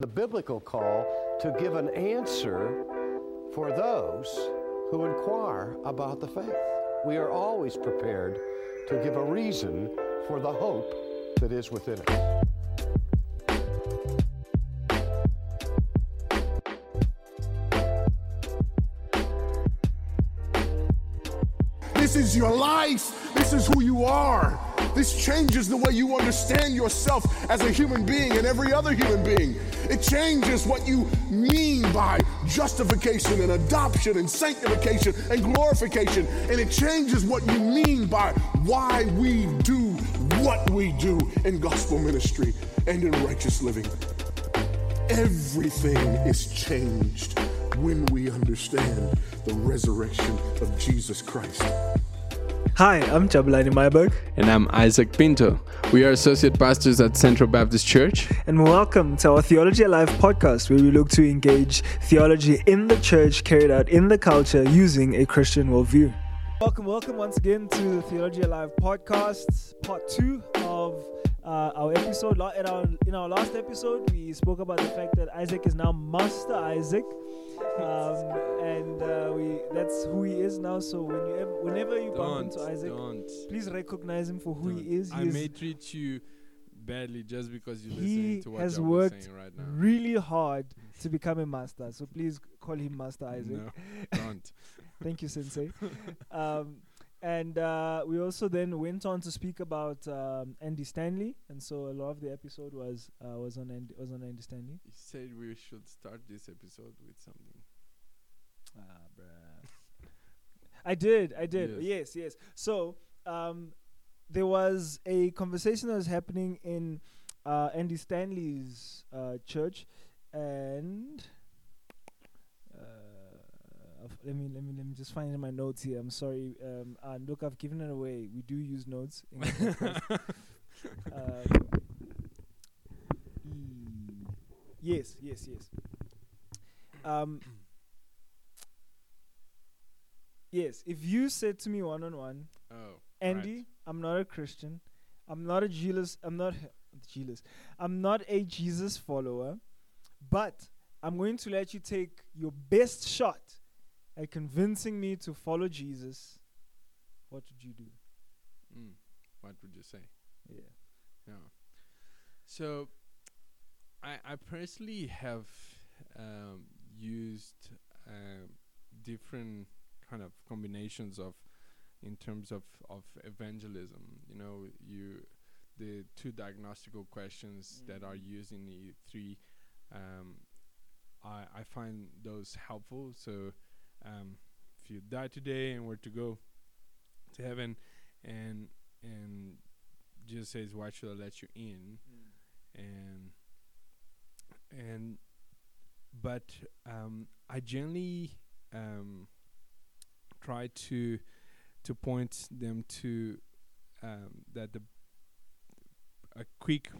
the biblical call to give an answer for those who inquire about the faith. We are always prepared to give a reason for the hope that is within us. This is your life. This is who you are. This changes the way you understand yourself as a human being and every other human being. It changes what you mean by justification and adoption and sanctification and glorification. And it changes what you mean by why we do what we do in gospel ministry and in righteous living. Everything is changed when we understand the resurrection of Jesus Christ. Hi, I'm Jabulani Myberg, And I'm Isaac Pinto. We are associate pastors at Central Baptist Church. and welcome to our Theology Alive podcast, where we look to engage theology in the church carried out in the culture using a Christian worldview. Welcome, welcome once again to the Theology Alive podcast, part two of uh, our episode. In our, in our last episode, we spoke about the fact that Isaac is now Master Isaac. Um, and uh, we that's who he is now. So when you ever, whenever you bump Don't, into Isaac, don't. please recognize him for who he is. He I is may treat you badly just because you're He listening to what has I'm worked saying right now. really hard to become a master. So please call him Master Isaac. No, don't. Thank you, Sensei. um, and uh, we also then went on to speak about um, Andy Stanley, and so a lot of the episode was uh, was on Andy, was on Andy Stanley. You said we should start this episode with something. Ah, bruh. I did, I did. Yes. Yes, yes. So um, there was a conversation that was happening in uh, Andy Stanley's uh, church, and I've- let me let me let me just find my notes here. I'm sorry. Um, and look, I've given it away. We do use notes. Um, e- yes, yes, yes. Um, yes, if you said to me one on one, Oh, Andy, right. I'm not a Christian. I'm not a Jesus. I'm not Jesus. I'm not a Jesus follower, but I'm going to let you take your best shot at convincing me to follow Jesus. What would you do? Mm, what would you say? Yeah. Yeah. So, I I personally have um, used uh, different kind of combinations of in terms of of evangelism. You know, you the two diagnostical questions that are used in the three. Um, I I find those helpful. So, um, if you die today and were to go to heaven, and and Jesus says, "Why should I let you in?" and and but um, I generally um, try to to point them to um, that the a quick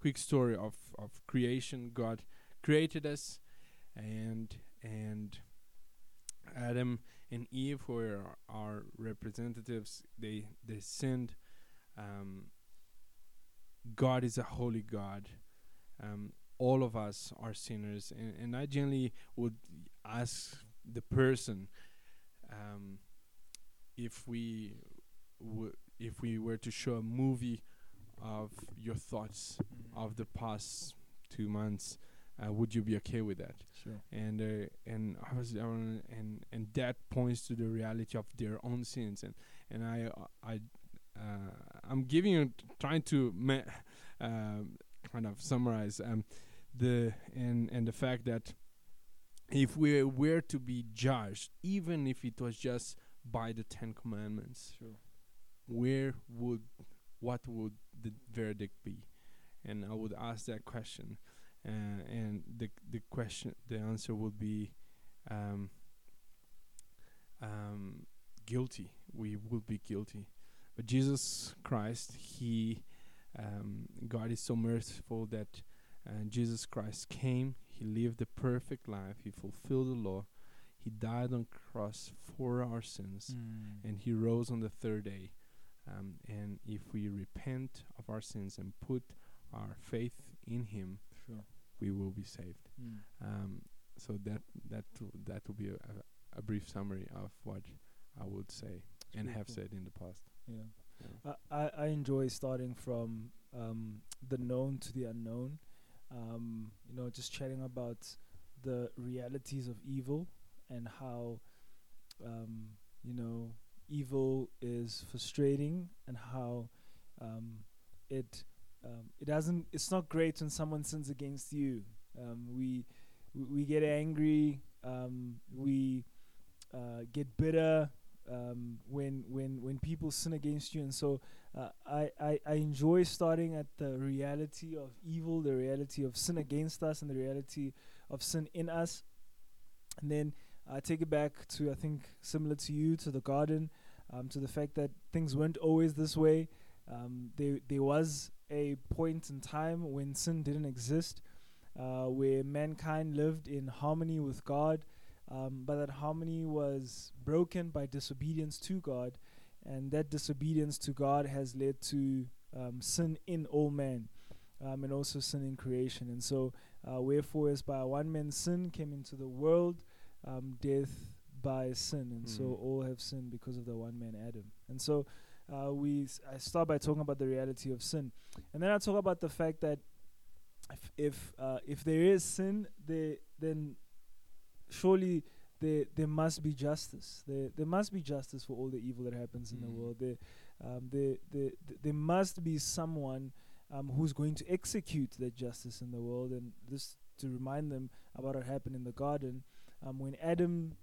quick story of of creation. God created us, and and Adam and Eve, who are our representatives, they they sinned. Um, God is a holy God. Um, all of us are sinners, and, and I generally would ask the person um, if we w- if we were to show a movie of your thoughts of the past two months, uh, would you be okay with that? Sure. and uh, and I was I and and that points to the reality of their own sins and and I uh, I uh, I'm giving you trying to ma- um, kind of summarize um the and and the fact that if we were to be judged even if it was just by the 10 commandments Sure. where would what would the verdict be and i would ask that question uh, and the the question the answer would be um, um, guilty. We would be guilty. But jesus christ he um, god is so merciful that uh, jesus christ came. He lived a perfect life. He fulfilled the law. He died on cross for our sins. Mm. and he rose on the third day. Um, and if we repent of our sins and put our faith in him, Sure. we will be saved. Mm. Um, so that that that will be a, a, a brief summary of what I would say and have cool. said in the past. Yeah. Yeah. I, I I enjoy starting from um, the known to the unknown. Um, you know, just chatting about the realities of evil and how, um, you know, evil is frustrating and how um, it um, it doesn't. It's not great when someone sins against you. Um, we we get angry. Um, we uh, get bitter um, when when when people sin against you, and so uh, I, I I enjoy starting at the reality of evil, the reality of sin against us, and the reality of sin in us, and then I take it back to I think similar to you to the garden, um, to the fact that things weren't always this way. Um, there there was a point in time when sin didn't exist, uh, where mankind lived in harmony with God um, but that harmony was broken by disobedience to God, and that disobedience to God has led to um, sin in all men, um, and also sin in creation. And so, uh, wherefore, as by one man's sin came into the world, um, death by sin, and so Mm. all have sinned because of the one man Adam. And so, uh, we I start by talking about the reality of sin, and then I talk about the fact that if if, uh, if there is sin, there then surely there there must be justice. There there must be justice for all the evil that happens in the Mm. world. There um, there, there there must be someone um, who's going to execute that justice in the world. And this to remind them about what happened in the garden um, when Adam,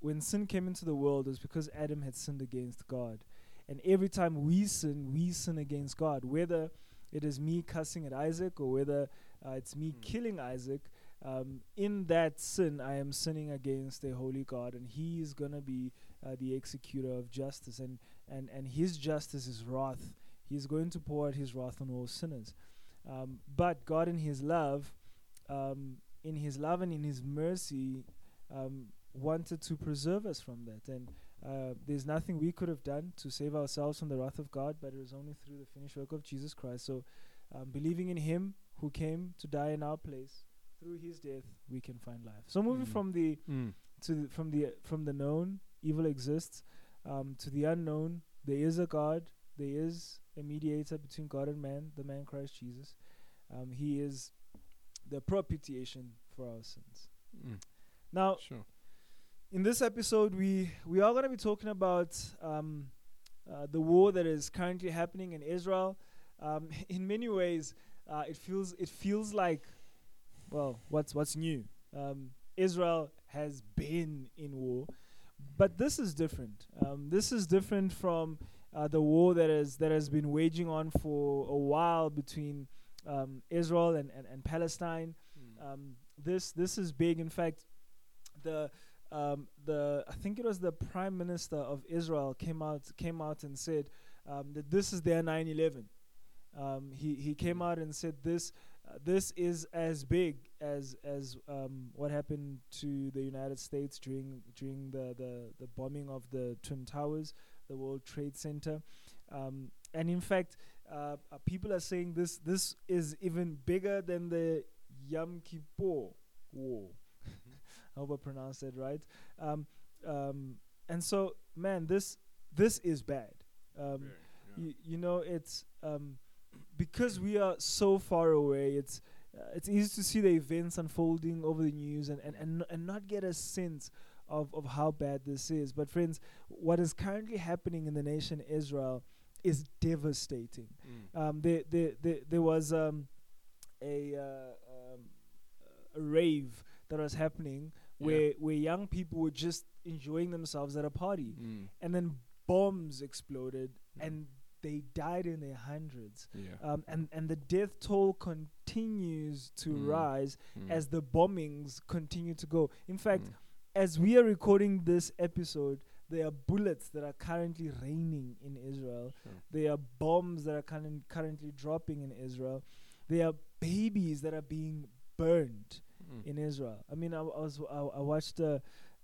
when sin came into the world, it was because Adam had sinned against God. And every time we sin, we sin against God. Whether it is me cussing at Isaac or whether uh, it's me Mm. killing Isaac, um, in that sin, I am sinning against a holy God, and He is gonna be uh, the executor of justice, and and and His justice is wrath. He's going to pour out His wrath on all sinners. Um, but God, in His love, um, in His love and in His mercy, um, wanted to preserve us from that, and. Uh, there's nothing we could have done to save ourselves from the wrath of God, but it was only through the finished work of Jesus Christ. So, um, believing in Him who came to die in our place, through His death, we can find life. So, moving Mm. from the Mm. to the, from the from the known, evil exists, um, to the unknown. There is a God. There is a mediator between God and man, the man Christ Jesus. Um, he is the propitiation for our sins. Mm. Now, Sure. In this episode, we we are going to be talking about um, uh, the war that is currently happening in Israel. Um, in many ways, uh, it feels it feels like, well, what's what's new? Um, Israel has been in war, but this is different. Um, this is different from uh, the war that is that has been waging on for a while between um, Israel and, and, and Palestine. Mm. Um, this this is big. In fact, the um, the I think it was the prime minister of Israel came out came out and said um, that this is their 9/11. Um, he he came out and said this uh, this is as big as as um, what happened to the United States during during the, the, the bombing of the Twin Towers, the World Trade Center, um, and in fact, uh, uh, people are saying this this is even bigger than the Yom Kippur War. I hope I pronounced that right. Um, um, and so, man, this this is bad. Um, yeah. you, you know, it's um, because we are so far away. It's uh, it's easy to see the events unfolding over the news and and and, and not get a sense of of how bad this is. But friends, what is currently happening in the nation Israel is devastating. Mm. Um, there, there, there, there was um, a uh, um, a rave that was happening Yeah. where where young people were just enjoying themselves at a party, Mm. and then bombs exploded, Yeah. and they died in their hundreds. Yeah. Um, and and the death toll continues to Mm. rise Mm. as the bombings continue to go. In fact, Mm. as we are recording this episode, there are bullets that are currently raining in Israel. Sure. There are bombs that are current, currently dropping in Israel. There are babies that are being burned Mm. in Israel. I mean, I, w- I was I, I watched. Uh,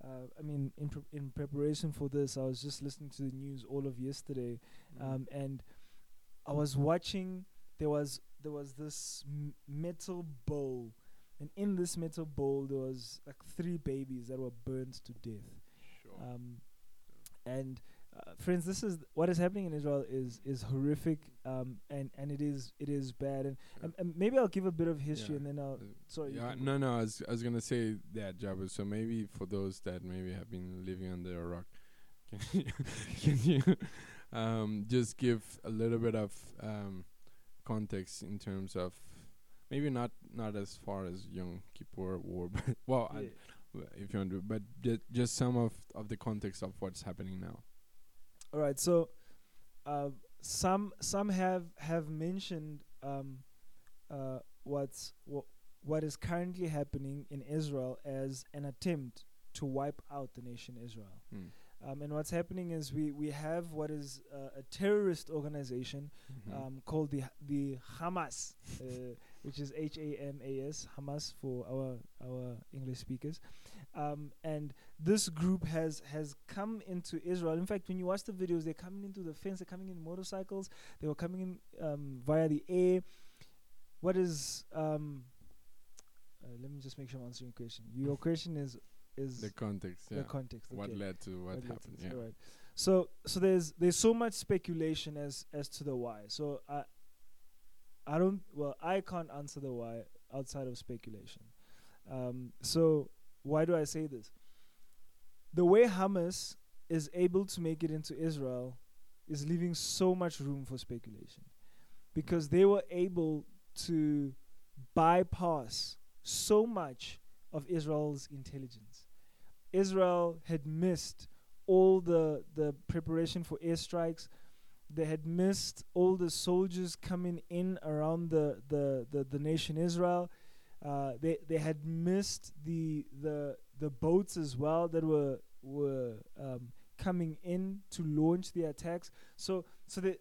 uh, I mean, in pre- in preparation for this, I was just listening to the news all of yesterday, Mm. um, and I was watching. There was there was this m- metal bowl and in this metal bowl there was like three babies that were burned to death. Sure. Um, and uh, friends, this is what is happening in Israel is is horrific, um, and and it is it is bad. And, and, and maybe I'll give a bit of history, Yeah. and then I'll. Uh, Sorry. yeah, no, no. I was, I was gonna say that, Jabu. So maybe for those that maybe have been living under a rock, can you, can you um, just give a little bit of um, context in terms of maybe not not as far as Yom Kippur War, but well, Yeah. if you want to, but ju- just some of of the context of what's happening now. All right. So, uh, some some have have mentioned um, uh, what's wha- what is currently happening in Israel as an attempt to wipe out the nation Israel. Mm. Um, and what's happening is we, we have what is uh, a terrorist organization Mhm. um, called the the Hamas, uh, which is H A M A S, Hamas for our our English speakers. Um, and this group has has come into Israel. In fact, when you watch the videos, they're coming into the fence. They're coming in motorcycles. They were coming in um, via the air. What is um, uh, let me just make sure I'm answering your question. Your question is is the context, yeah. the context. what led to what, What led to happened? Yeah. alright. So so there's there's so much speculation as as to the why. So I I don't well I can't answer the why outside of speculation. Um, so why do I say this? The way Hamas is able to make it into Israel is leaving so much room for speculation because they were able to bypass so much of Israel's intelligence. Israel had missed all the the preparation for airstrikes. They had missed all the soldiers coming in around the the, the, the nation Israel. Uh, they they had missed the the the boats as well that were were um, coming in to launch the attacks. So so that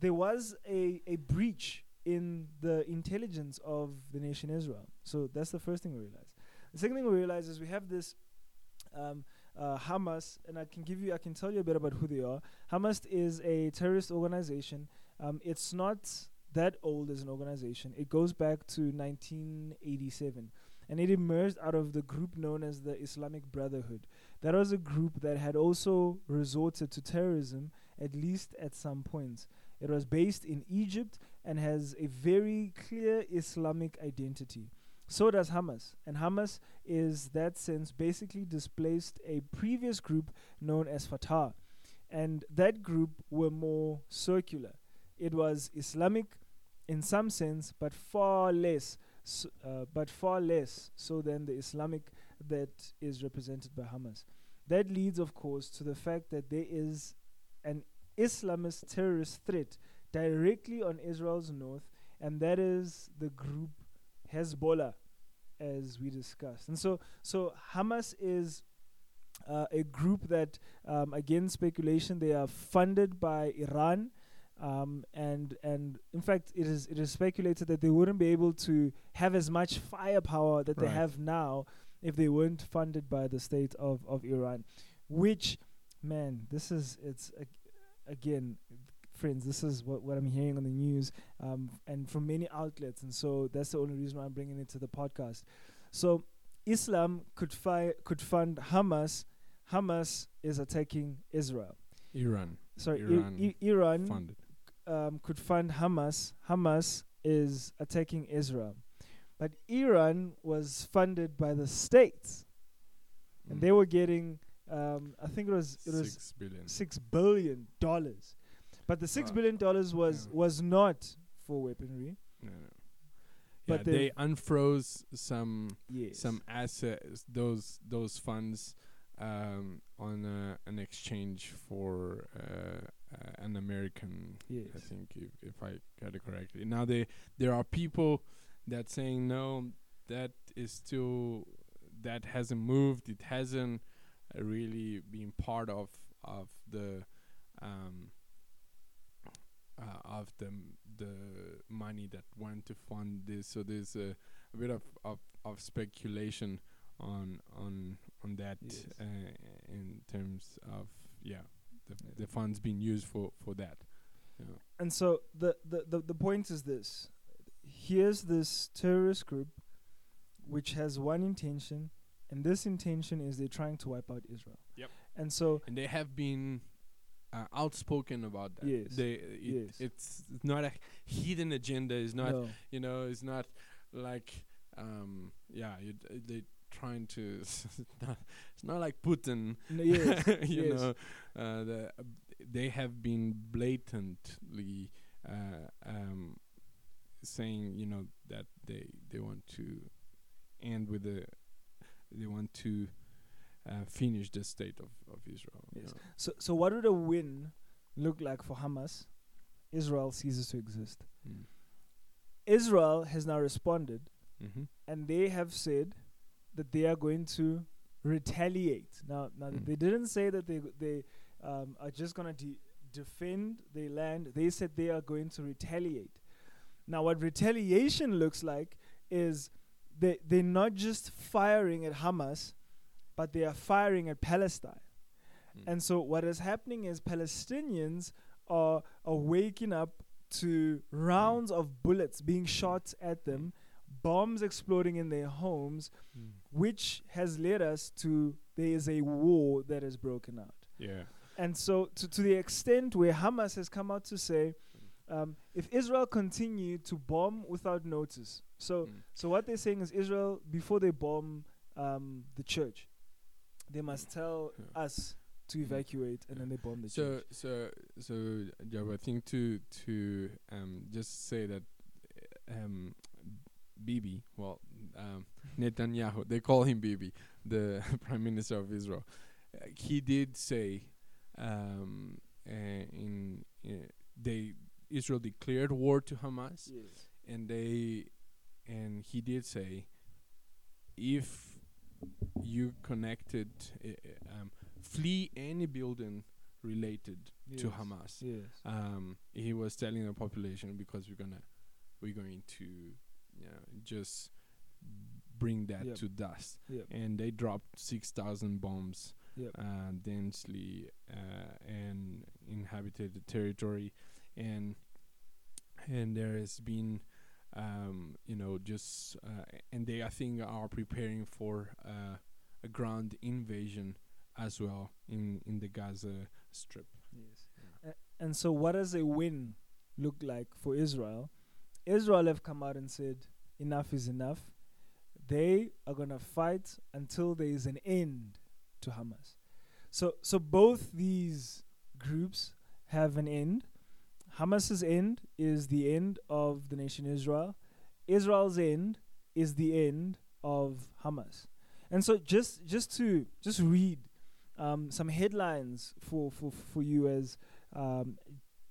there was a, a breach in the intelligence of the nation Israel. So that's the first thing we realize. The second thing we realize is we have this um, uh, Hamas, and I can give you, I can tell you a bit about who they are. Hamas is a terrorist organization. Um, it's not that old as an organization. It goes back to 1987, and it emerged out of the group known as the Islamic Brotherhood. That was a group that had also resorted to terrorism, at least at some points. It was based in Egypt and has a very clear Islamic identity. So does Hamas. And Hamas is that sense basically displaced a previous group known as Fatah. And that group were more circular. It was Islamic in some sense, but far less, s uh, but far less so than the Islamic that is represented by Hamas. That leads, of course, to the fact that there is an Islamist terrorist threat directly on Israel's north, and that is the group Hezbollah, as we discussed. And so, so Hamas is uh, a group that, um, again, speculation. They are funded by Iran, um, and and in fact, it is it is speculated that they wouldn't be able to have as much firepower that they have now if they weren't funded by the state of of Iran. Which, man, this is it's ag- again friends, this is what, what I'm hearing on the news um, and from many outlets. And so that's the only reason why I'm bringing it to the podcast. So Islam could, fi- could fund Hamas. Hamas is attacking Israel. Iran Sorry, Iran I- Iran funded. um, could fund Hamas. Hamas is attacking Israel. But Iran was funded by the states. And Mm. they were getting, um, I think it was, it was six billion. six billion dollars. But the six Wow. billion dollars was Yeah. was not for weaponry. No, no. But yeah, they- they unfroze some Yes. some assets, those those funds, um, on uh, an exchange for uh, uh, an American. I Yes. think if if I got it correctly. Now they there are people that saying no, that is still that hasn't moved. It hasn't uh, really been part of of the um uh, of the the money that went to fund this. So there's a, a bit of, of, of speculation on on on that Yes. uh, in terms of yeah the the funds being used for for that. Yeah. And so the, the, the, the point is this. Here's this terrorist group which has one intention, and this intention is they're trying to wipe out Israel. Yep. And so, and they have been uh, outspoken about that. Yes. They it, Yes. it's not a hidden agenda. It's not no, you know. It's not like um yeah. You, d- they trying to. it's not. It's not like Putin. no, yes, you yes. know, uh, the, uh, they have been blatantly uh, um, saying, you know, that they they want to end with the, they want to uh, finish the state of, of Israel. Yes. So, so what would a win look like for Hamas? Israel ceases to exist. Mm. Israel has now responded, Mm-hmm. and they have said that they are going to retaliate. Now, now Mm. they didn't say that they they um, are just going to de- defend their land. They said they are going to retaliate. Now, what retaliation looks like is they they're not just firing at Hamas, but they are firing at Palestine. Mm. And so what is happening is Palestinians are, are waking up to rounds of bullets being shot at them, bombs exploding in their homes, Mm. which has led us to there is a war that has broken out. Yeah. And so, to, to the extent where Hamas has come out to say, um, if Israel continue to bomb without notice, so Mm. so what they're saying is Israel before they bomb um, the church, they must tell Yeah. us to evacuate, and then they bomb the So church. so so Jabu, I think to to um just say that um Bibi, well um Netanyahu, they call him Bibi, the prime minister of Israel. Uh, he did say um uh, in uh, they Israel declared war to Hamas Yes. and they and he did say if you connected uh, um, flee any building related to Hamas Yes. um he was telling the population because we're gonna we're going to you know, just bring that Yep. to dust Yep. and they dropped 6000 bombs Yep. uh, densely uh, and inhabited the territory and and there has been um, you know just uh, and they I think are preparing for uh, a ground invasion as well in in the Gaza strip Yes. And so, what does a win look like for Israel? Israel have come out and said, enough is enough. They are going to fight until there is an end to Hamas. So, so both these groups have an end. Hamas's end is the end of the nation Israel. Israel's end is the end of Hamas. And so just just to just read um, some headlines for, for, for you as um,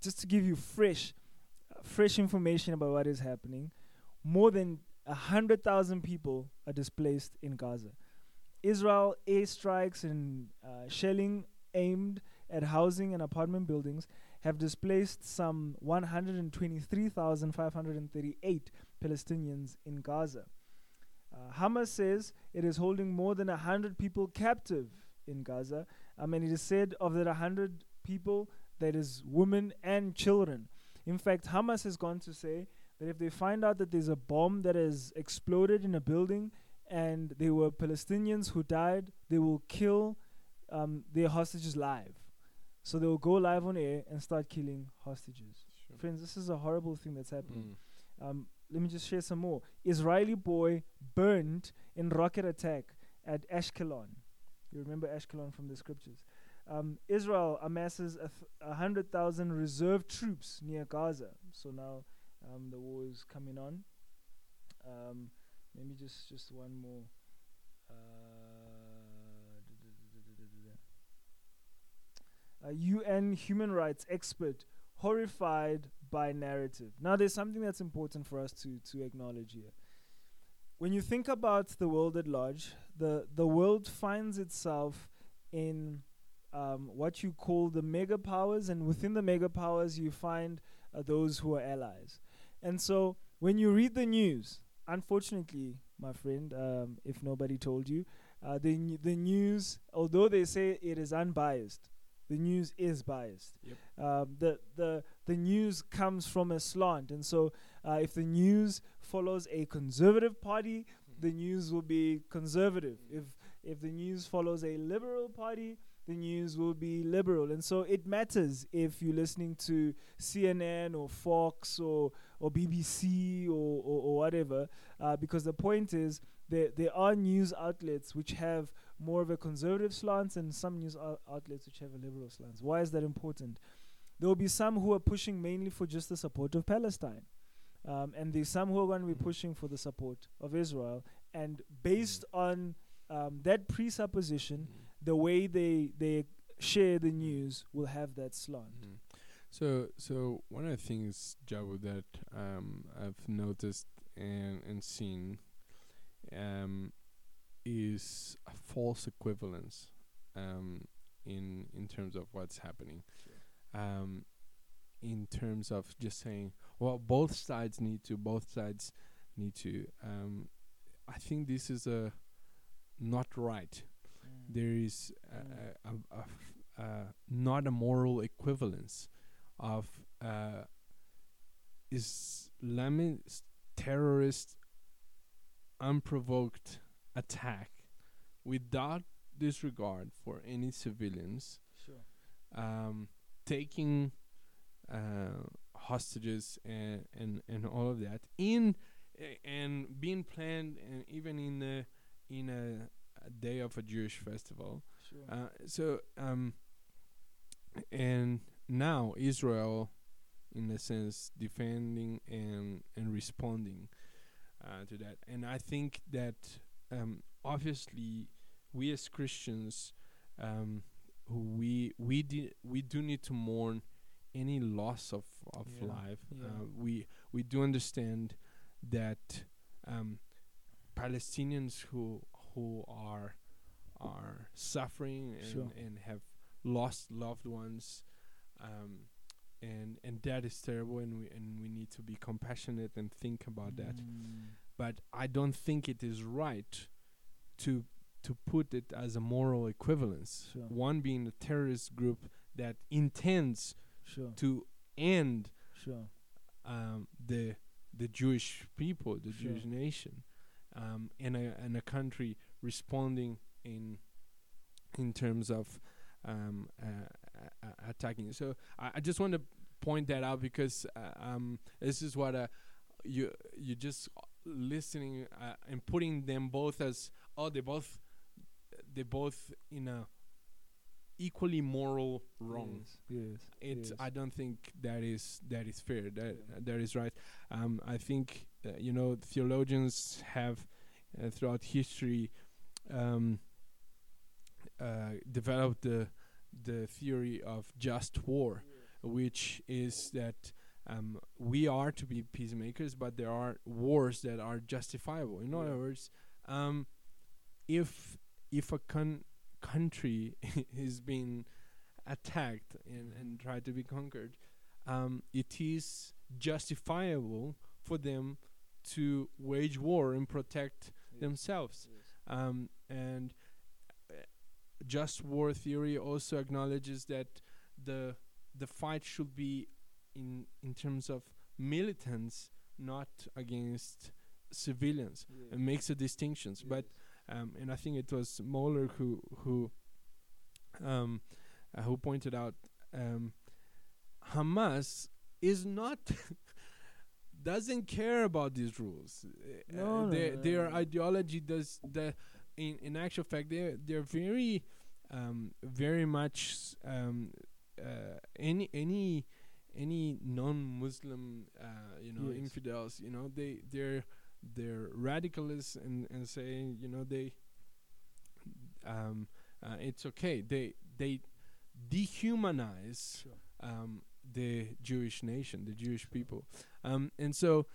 just to give you fresh fresh information about what is happening. More than hundred thousand people are displaced in Gaza. Israel airstrikes and uh, shelling aimed at housing and apartment buildings have displaced some 123,538 Palestinians in Gaza. Uh, Hamas says it is holding more than 100 people captive in Gaza. I mean, it is said of that 100 people, that is women and children. In fact, Hamas has gone to say that if they find out that there's a bomb that has exploded in a building and there were Palestinians who died, they will kill um, their hostages live. So they will go live on air and start killing hostages. Friends, this is a horrible thing that's happening. Mm. Um, let me just share some more. Israeli boy burned in rocket attack at Ashkelon. You remember Ashkelon from the scriptures. Um, Israel amasses a, th- hundred thousand reserve troops near Gaza. So now um, the war is coming on. Um, maybe just just one more. Uh, a UN human rights expert horrified by narrative. Now, there's something that's important for us to to acknowledge here. When you think about the world at large, the the world finds itself in um, what you call the mega powers, and within the mega powers, you find uh, those who are allies. And so, when you read the news, unfortunately, my friend, um, if nobody told you, uh, the the news, although they say it is unbiased, the news is biased. Yep. Um, the the the news comes from a slant, and so uh, if the news follows a conservative party, the news will be conservative. If if the news follows a liberal party, the news will be liberal. And so it matters if you're listening to CNN or Fox or, or BBC or, or, or whatever, uh, because the point is there, there are news outlets which have more of a conservative slant and some news ou- outlets which have a liberal slant. Why is that important? There will be some who are pushing mainly for just the support of Palestine. Um, and there's some who are going to be pushing for the support of Israel. And based on um, that presupposition, the way they they share the news will have that slant. Mhm. So, so one of the things, Jabu, that um, I've noticed and and seen um, is a false equivalence um, in in terms of what's happening. Um, in terms of just saying, well, both sides need to, both sides need to. Um, I think this is a not right there is a, a, a, a f- uh, not a moral equivalence of uh, Islamic s- terrorist unprovoked attack without disregard for any civilians Sure. um, taking uh, hostages and, and and all of that in and being planned and even in a, in a, a day of a Jewish festival. Sure. Uh, so um, and now Israel, in a sense, defending and and responding uh, to that, and I think that um, obviously we as Christians, um, we we di- we do need to mourn any loss of of Yeah, life. yeah. Uh, we we do understand that um, Palestinians who who are are suffering and, Sure. and have lost loved ones, um, and and that is terrible, and we and we need to be compassionate and think about that. But I don't think it is right to to put it as a moral equivalence. Sure. One being a terrorist group that intends Sure. to end Sure. um, the the Jewish people, the. Jewish nation, um, and a and a country responding in in terms of um, uh, uh, uh, attacking. So I, I just want to point that out because uh, um, this is what uh, you you just listening uh, and putting them both as oh they both they both in a equally moral wrong Yes. Yes. it yes. i don't think that is that is fair that Yeah. uh, that is right um i think uh, you know theologians have uh, throughout history um uh developed the the theory of just war which is that um, we are to be peacemakers, but there are wars that are justifiable. In other words, um, if if a con- country is being attacked and, and tried to be conquered, um, it is justifiable for them to wage war and protect themselves. Um, and uh, just war theory also acknowledges that the the fight should be in in terms of militants, not against civilians. It makes a distinctions, but um, and I think it was Mohler who who um, uh, who pointed out um, Hamas is not doesn't care about these rules. Uh, No, no, their their ideology does the in in actual fact they they're very um, very much um, uh, any any any non-Muslim uh, you know Yes. infidels you know they they're they're radicalists and and saying you know they um, uh, it's okay they they dehumanize Sure. um, the Jewish nation, the Jewish people, um, and so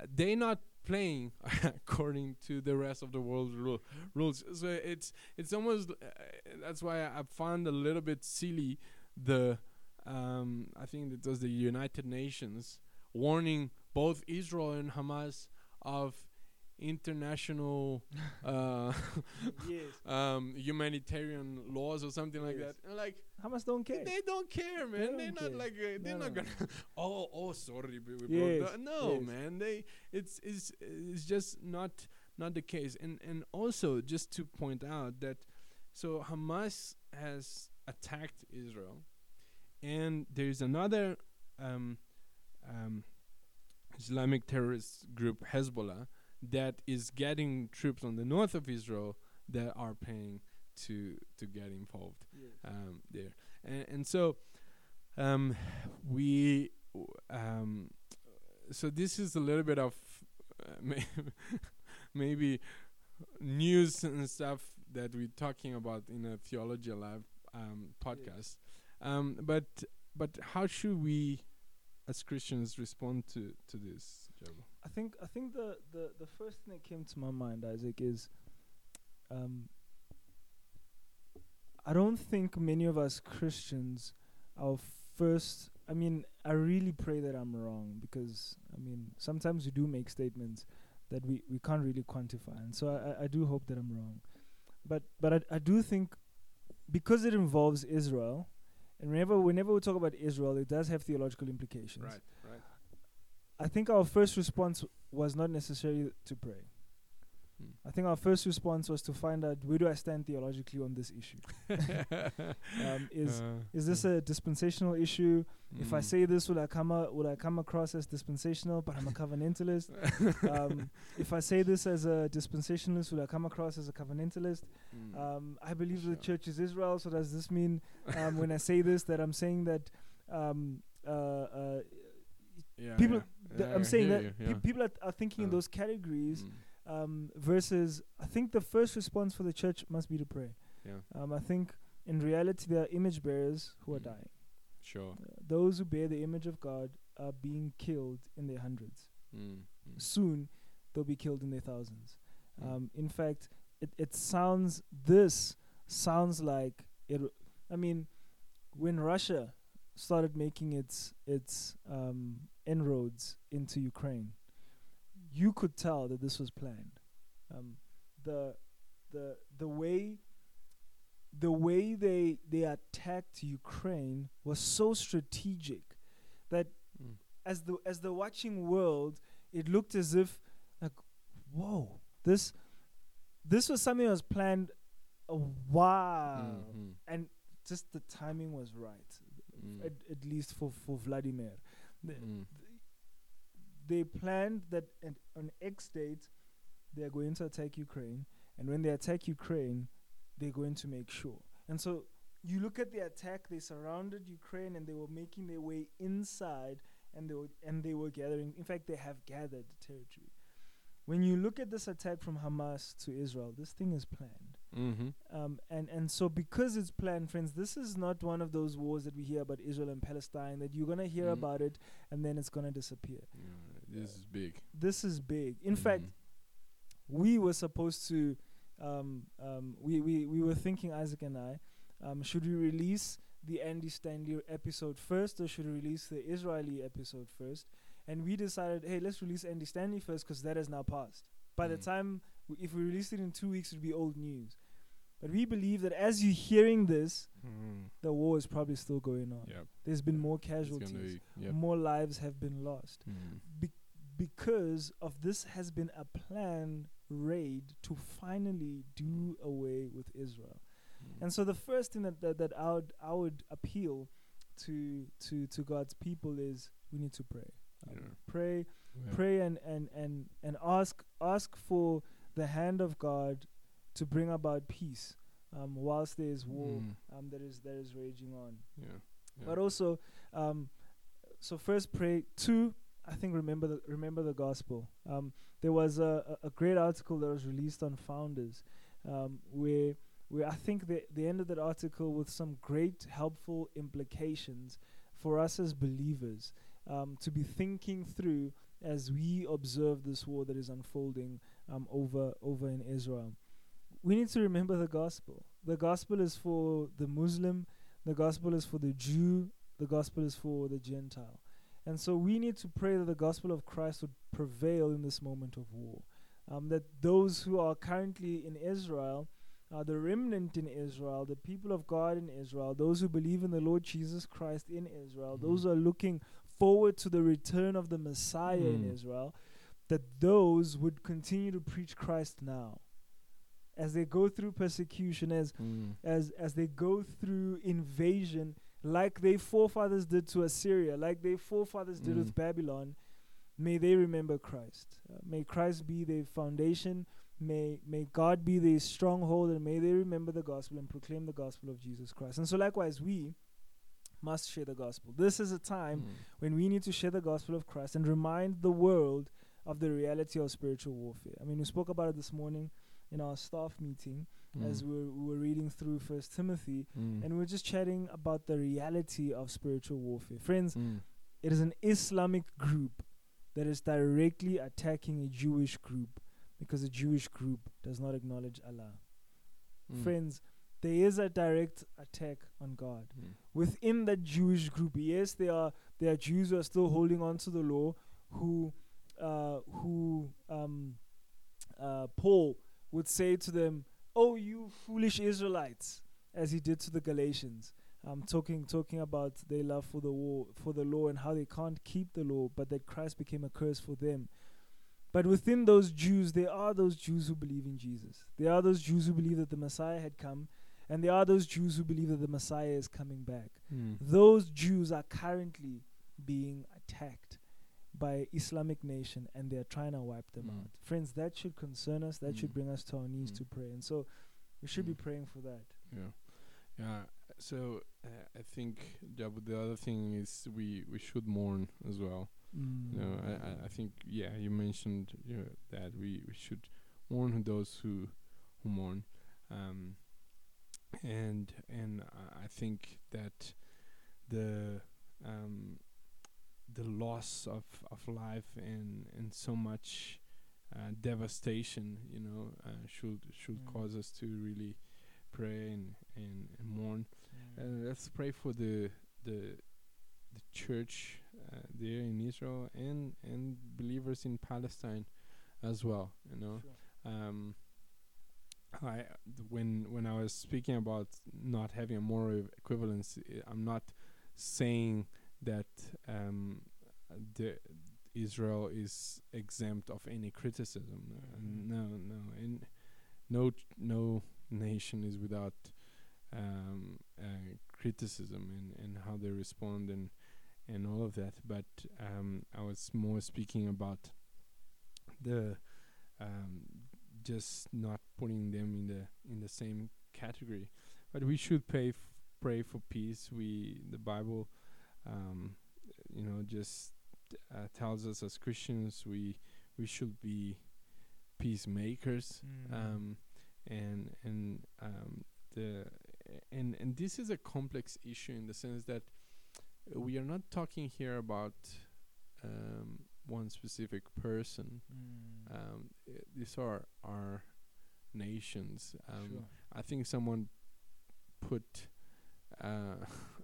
uh, they not playing according to the rest of the world's rule, rules. So it's it's almost uh, that's why I found a little bit silly the um, I think it was the United Nations warning both Israel and Hamas of international uh, yes. um, humanitarian laws or something like that. And like Hamas don't care. they don't care, man. don't They're not like uh, they're No, not no. gonna. oh, oh, sorry, we Yes, broke down. No, yes. man. They it's it's it's just not not the case. And and also just to point out that so Hamas has attacked Israel, and there is another um, um, Islamic terrorist group Hezbollah that is getting troops on the north of Israel that are paying to to get involved um, there, and and so um, we um, so this is a little bit of uh, may maybe news and stuff that we're talking about in a theology live um, podcast, um, but but how should we as Christians respond to to this, Jabu? I think I think the, the, the first thing that came to my mind, Isaac, is um, I don't think many of us Christians, our first I mean, I really pray that I'm wrong because I mean sometimes we do make statements that we, we can't really quantify and so I, I, I do hope that I'm wrong. But but I, I do think because it involves Israel and whenever whenever we talk about Israel it does have theological implications. Right, right. I think our first response was not necessarily to pray. Hmm. I think our first response was to find out where do I stand theologically on this issue. Um, is Uh, is this a dispensational issue? If I mm. say this, will I come out, will I come across as dispensational, but I'm a covenantalist? um, if I say this as a dispensationalist, will I come across as a covenantalist? Mm. Um, I believe Sure. the church is Israel, so does this mean um, when I say this that I'm saying that um, uh, uh, yeah, people? yeah. th- I'm saying that pe- people are, are thinking in Uh, those categories Mm. Um, versus I think the first response for the church must be to pray. Yeah, Um, I think in reality there are image bearers who are Mm. dying. sure. Uh, those who bear the image of God are being killed in their hundreds. Mm. Mm. Soon they'll be killed in their thousands. Mm. Um, in fact, it, it sounds this sounds like it. I mean, when Russia started making its its um, inroads into Ukraine, you could tell that this was planned. Um, the the the way the way they they attacked Ukraine was so strategic that Mm. as the as the watching world, it looked as if like, whoa, this this was something that was planned a while, Mm, and just the timing was right, mm, at, at least for for Vladimir. The- mm, they planned that at, on X date they are going to attack Ukraine, and when they attack Ukraine, they're going to make sure. And so you look at the attack; they surrounded Ukraine, and they were making their way inside, and they were and they were gathering. In fact, they have gathered territory. When you look at this attack from Hamas to Israel, this thing is planned. mhm. Um, and and so because it's planned, friends, this is not one of those wars that we hear about Israel and Palestine that you're gonna hear Mhm. about it and then it's gonna disappear Yeah, this is big. this is big. In fact, Mhm. we were supposed to, um, um, we, we, we were thinking, Isaac and I, um, should we release the Andy Stanley episode first or should we release the Israeli episode first? And we decided, hey, let's release Andy Stanley first because that has now passed. By the Mm. time, w- if we released it in two weeks, it would be old news. But we believe that as you're hearing this, Mm. the war is probably still going on. Yep. There's been more casualties, yep. more lives have been lost Mm. be- because of this has been a planned raid to finally do away with Israel. Mm. And so the first thing that, that, that I would I would appeal to to to God's people is we need to pray. Um, Yeah. Pray, Yeah. pray and, and, and, and ask ask for the hand of God to bring about peace um, whilst there is war Mm. um, that is that is raging on. Yeah. yeah. But also, um, so first pray. Two, I think remember the remember the gospel. Um, there was a, a great article that was released on Founders, um, where where I think the the end of that article with some great helpful implications for us as believers um, to be thinking through as we observe this war that is unfolding um, over over in Israel. We need to remember the gospel. The gospel is for the Muslim, the gospel is for the Jew, the gospel is for the Gentile. And so we need to pray that the gospel of Christ would prevail in this moment of war. Um, that those who are currently in Israel, uh, the remnant in Israel, the people of God in Israel, those who believe in the Lord Jesus Christ in Israel, Mhm. those who are looking forward to the return of the Messiah in Mm. Israel, that those would continue to preach Christ now. As they go through persecution, as Mm. as as they go through invasion like their forefathers did to Assyria, like their forefathers did with Mm. Babylon, may they remember Christ. Uh, may Christ be their foundation. May may God be their stronghold, and may they remember the gospel and proclaim the gospel of Jesus Christ. And so, likewise, we must share the gospel. This is a time Mm. when we need to share the gospel of Christ and remind the world of the reality of spiritual warfare. I mean, we spoke about it this morning in our staff meeting as Mm. we were, we were reading through First Timothy, Mm. and we are just chatting about the reality of spiritual warfare. Friends, Mm. it is an Islamic group that is directly attacking a Jewish group because a Jewish group does not acknowledge Allah. Mm. Friends, there is a direct attack on God Mm. within the Jewish group. Yes, there are there are Jews who are still holding on to the law, who uh, who um, uh, Paul would say to them, "Oh, you foolish Israelites," as he did to the Galatians. Um, talking talking about their love for the war, for the law and how they can't keep the law, but that Christ became a curse for them. But within those Jews, there are those Jews who believe in Jesus. There are those Jews who believe that the Messiah had come, and there are those Jews who believe that the Messiah is coming back. Mm. Those Jews are currently being attacked by Islamic nation and they're trying to wipe them Mm. out. Friends, that should concern us. That should Mm. bring us to our knees Mm. to pray. And so we should be Mm. praying for that. Yeah, yeah. So uh, I think the, the other thing is we we should mourn as well. You know, I, I- I think yeah, you mentioned you know, that we, we should mourn those who who mourn, um, and and I think that the um, the loss of, of life and and so much uh, devastation, you know, uh, should should Mm. cause us to really pray and and, and mourn. Uh, let's pray for the the the church uh, there in Israel and and believers in Palestine as well. You know, Sure. um, I when when I was speaking about not having a moral equivalence, I'm not saying that um, the Israel is exempt of any criticism. Mhm. no, no, and no no nation is without um, uh, criticism and, and how they respond and and all of that. But um, I was more speaking about the um, just not putting them in the in the same category. But we should pray f- pray for peace. We the Bible, um, you know, just uh, tells us as Christians we we should be peacemakers. Mm. Um, and and um, the and and this is a complex issue in the sense that we are not talking here about um, one specific person. Mm. Um, i- these are our nations. Um, Sure. I think someone put uh,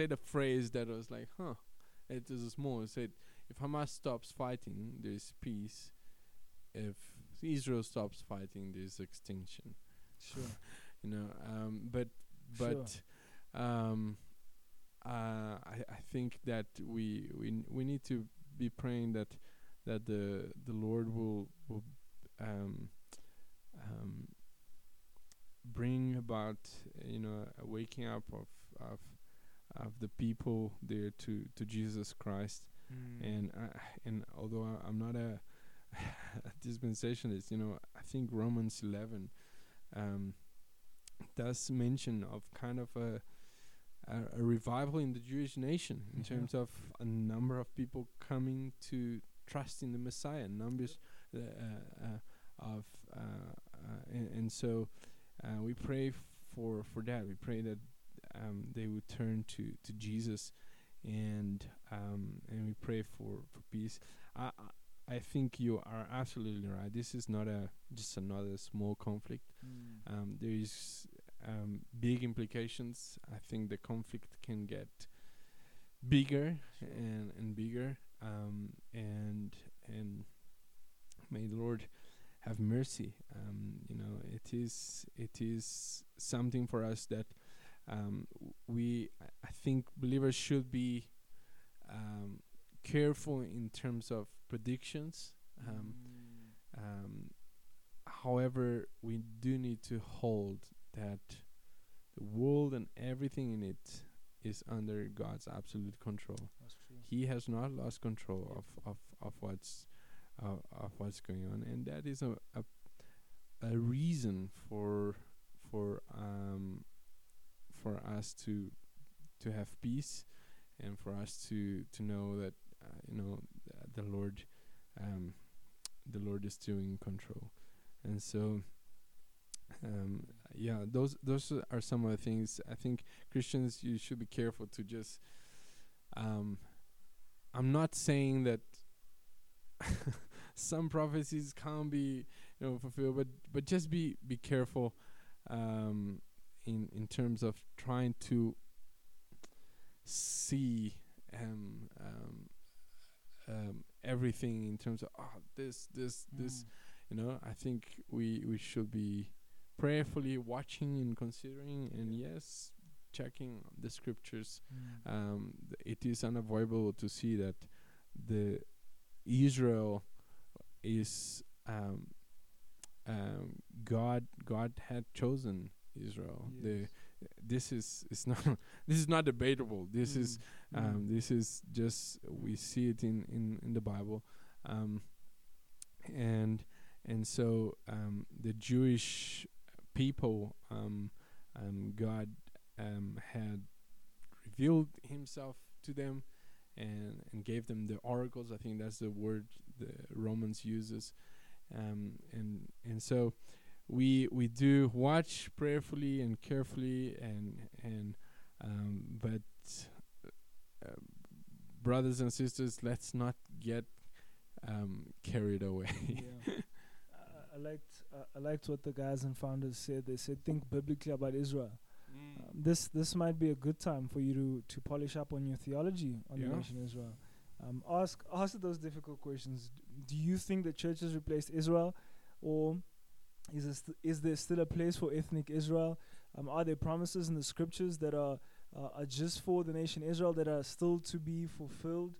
said a phrase that was like, "Huh." It was small. It said, "If Hamas stops fighting, there's peace. If Israel stops fighting, there's extinction." Sure. You know, um, but Sure. but um, uh, I I think that we we n- we need to be praying that that the the Lord will will um, um, bring about you know a waking up of of of the people there to to Jesus Christ Mm. and uh, and although I, I'm not a, a dispensationalist, you know, I think Romans 11 um, does mention of kind of a, a a revival in the Jewish nation in Mhm. terms of a number of people coming to trust in the Messiah, numbers uh, uh, of uh, uh, and, and so uh, we pray for for that. We pray that um, they would turn to to Jesus and um, and we pray for for peace. I I think you are absolutely right. This is not a just another small conflict. Mm. Um, there is um, big implications. I think the conflict can get bigger and and bigger. Um, and and may the Lord have mercy. Um, you know, it is it is something for us that um, we I- think believers should be um, careful in terms of predictions. Um, um, however, we do need to hold that the world and everything in it is under God's absolute control. He has not lost control of, of, of what's uh, of what's going on, and that is a a, a reason for for um for us to to have peace and for us to to know that uh, you know the Lord um the Lord is still in control, and so um yeah those those are some of the things. I think Christians you should be careful to just um I'm not saying that some prophecies can't be you know fulfilled but but just be be careful um in in terms of trying to see um um um everything in terms of oh this this this you know i think we we should be prayerfully watching and considering and yes checking the scriptures Mm. um, th- it is unavoidable to see that the Israel is um, um, God. God had chosen Israel. The this is it's not this is not debatable. This is Mm. um, this is just we see it in in in the Bible, um, and and so um, the Jewish people, um, um, God um, had revealed Himself to them, and and gave them the oracles. I think that's the word the Romans uses, um, and and so we we do watch prayerfully and carefully, and and um, but uh, brothers and sisters, let's not get um, carried away. yeah. I, I liked uh, I liked what the guys and founders said. They said think biblically about Israel. Mm. Um, this this might be a good time for you to to polish up on your theology on the Yeah. nation Israel. Um, ask ask those difficult questions. Do you think the church has replaced Israel, or is there is there still a place for ethnic Israel? Um, are there promises in the scriptures that are uh, are just for the nation Israel that are still to be fulfilled?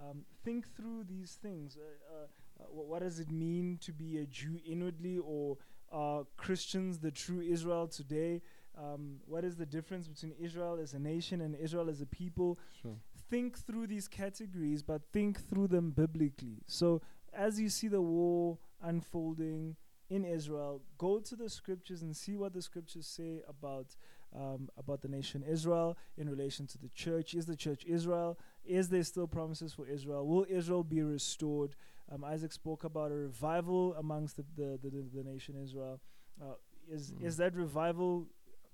Um, think through these things. Uh, uh, uh, wh- what does it mean to be a Jew inwardly, or are Christians the true Israel today? Um, what is the difference between Israel as a nation and Israel as a people? Sure. Think through these categories, but think through them biblically. So, as you see the war unfolding in Israel, go to the scriptures and see what the scriptures say about um, about the nation Israel in relation to the church. Is the church Israel? Is there still promises for Israel? Will Israel be restored? Um, Isaac spoke about a revival amongst the the, the, the, the nation Israel. Uh, is Mm. is that revival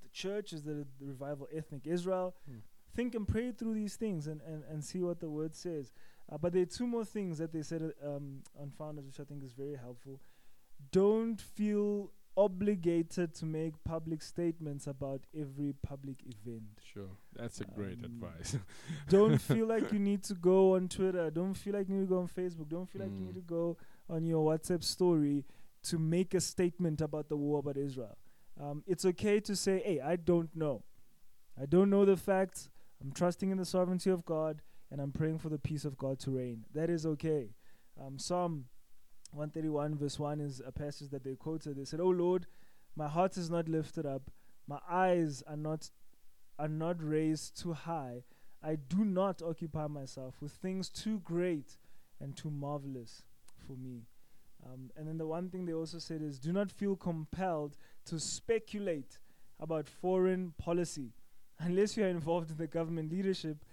the church? Is that the revival ethnic Israel? Mm. Think and pray through these things and, and, and see what the word says. Uh, but there are two more things that they said uh, um, on Founders, which I think is very helpful. Don't feel obligated to make public statements about every public event. Sure, that's a great Um, advice. Don't feel like you need to go on Twitter. Don't feel like you need to go on Facebook. Don't feel like you Mm. need to go on your WhatsApp story to make a statement about the war about Israel. Um, it's okay to say, hey, I don't know. I don't know the facts. I'm trusting in the sovereignty of God and I'm praying for the peace of God to reign. That is okay. Um, Psalm 131, verse 1 is a passage that they quoted. They said, Oh Lord, my heart is not lifted up, my eyes are not are not raised too high. I do not occupy myself with things too great and too marvelous for me. Um, and then the one thing they also said is do not feel compelled to speculate about foreign policy. Unless you are involved in the government leadership,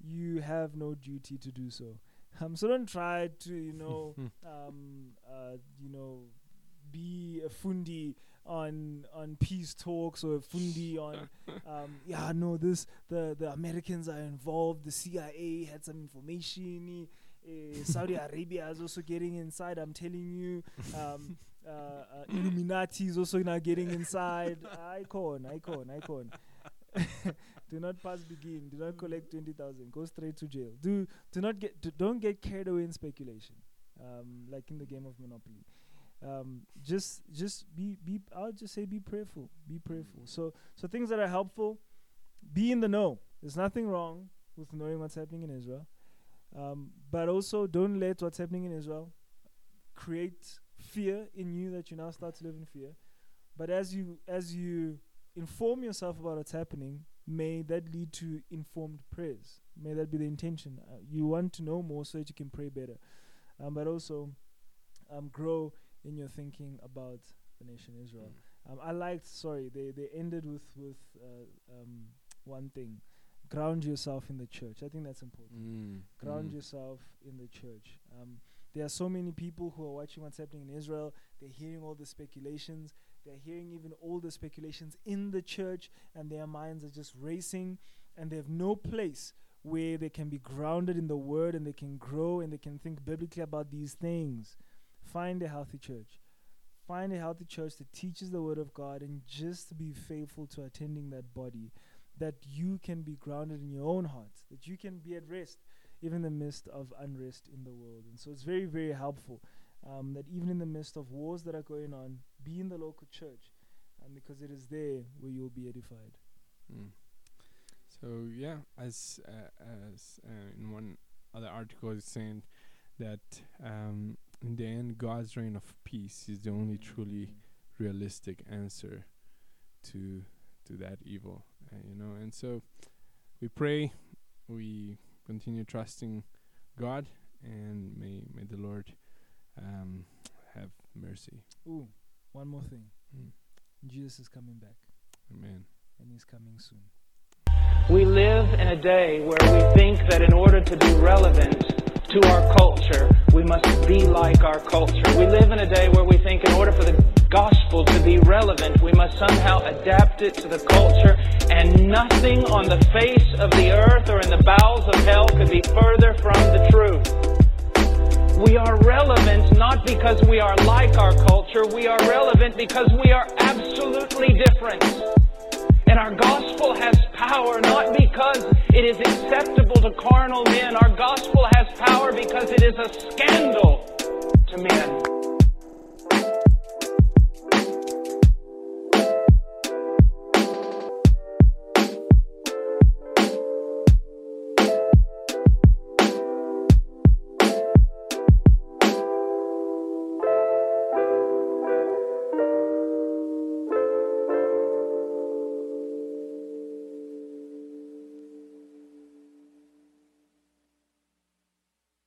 you have no duty to do so. Um, so don't try to, you know, um, uh, you know, be a fundi on on peace talks or a fundi on, um, yeah, no, this the the Americans are involved. The CIA had some information. Uh, Saudi Arabia is also getting inside. I'm telling you, um, uh, uh, Illuminati is also now getting inside. Icon, icon, icon. Do not pass begin. Do not collect twenty thousand. Go straight to jail. Do do not get do, don't get carried away in speculation, um, like in the game of Monopoly. Um, just just be be. I'll just say be prayerful. Be prayerful. So so things that are helpful. Be in the know. There's nothing wrong with knowing what's happening in Israel. Um, but also, don't let what's happening in Israel create fear in you that you now start to live in fear. But as you as you inform yourself about what's happening, may that lead to informed prayers. May that be the intention. Uh, you want to know more so that you can pray better, um, but also um, grow in your thinking about the nation Israel. Mm. Um, I liked. Sorry, they they ended with with uh, um, one thing: ground yourself in the church. I think that's important. Mm. Ground mm. yourself in the church. Um, there are so many people who are watching what's happening in Israel. They're hearing all the speculations. They're hearing even all the speculations in the church, and their minds are just racing, and they have no place where they can be grounded in the word and they can grow and they can think biblically about these things. Find a healthy church. Find a healthy church that teaches the word of God and just be faithful to attending that body, that you can be grounded in your own heart, that you can be at rest even in the midst of unrest in the world. And so it's very, very helpful um, that even in the midst of wars that are going on, be in the local church um, because it is there where you'll be edified. Mm. So yeah, as uh, as uh, in one other article is saying that um, in the end, God's reign of peace is the only truly realistic answer to to that evil, uh, you know. And so we pray, we continue trusting God, and may may the Lord um, have mercy. Ooh, one more thing. Mm. Jesus is coming back, Amen. and he's coming soon. We live in a day where we think that in order to be relevant to our culture, we must be like our culture. We live in a day where we think in order for the gospel to be relevant, we must somehow adapt it to the culture, and nothing on the face of the earth or in the bowels of hell could be further from the truth. We are relevant not because we are like our culture, we are relevant because we are absolutely different. And our gospel has power not because it is acceptable to carnal men. Our gospel has power because it is a scandal to men.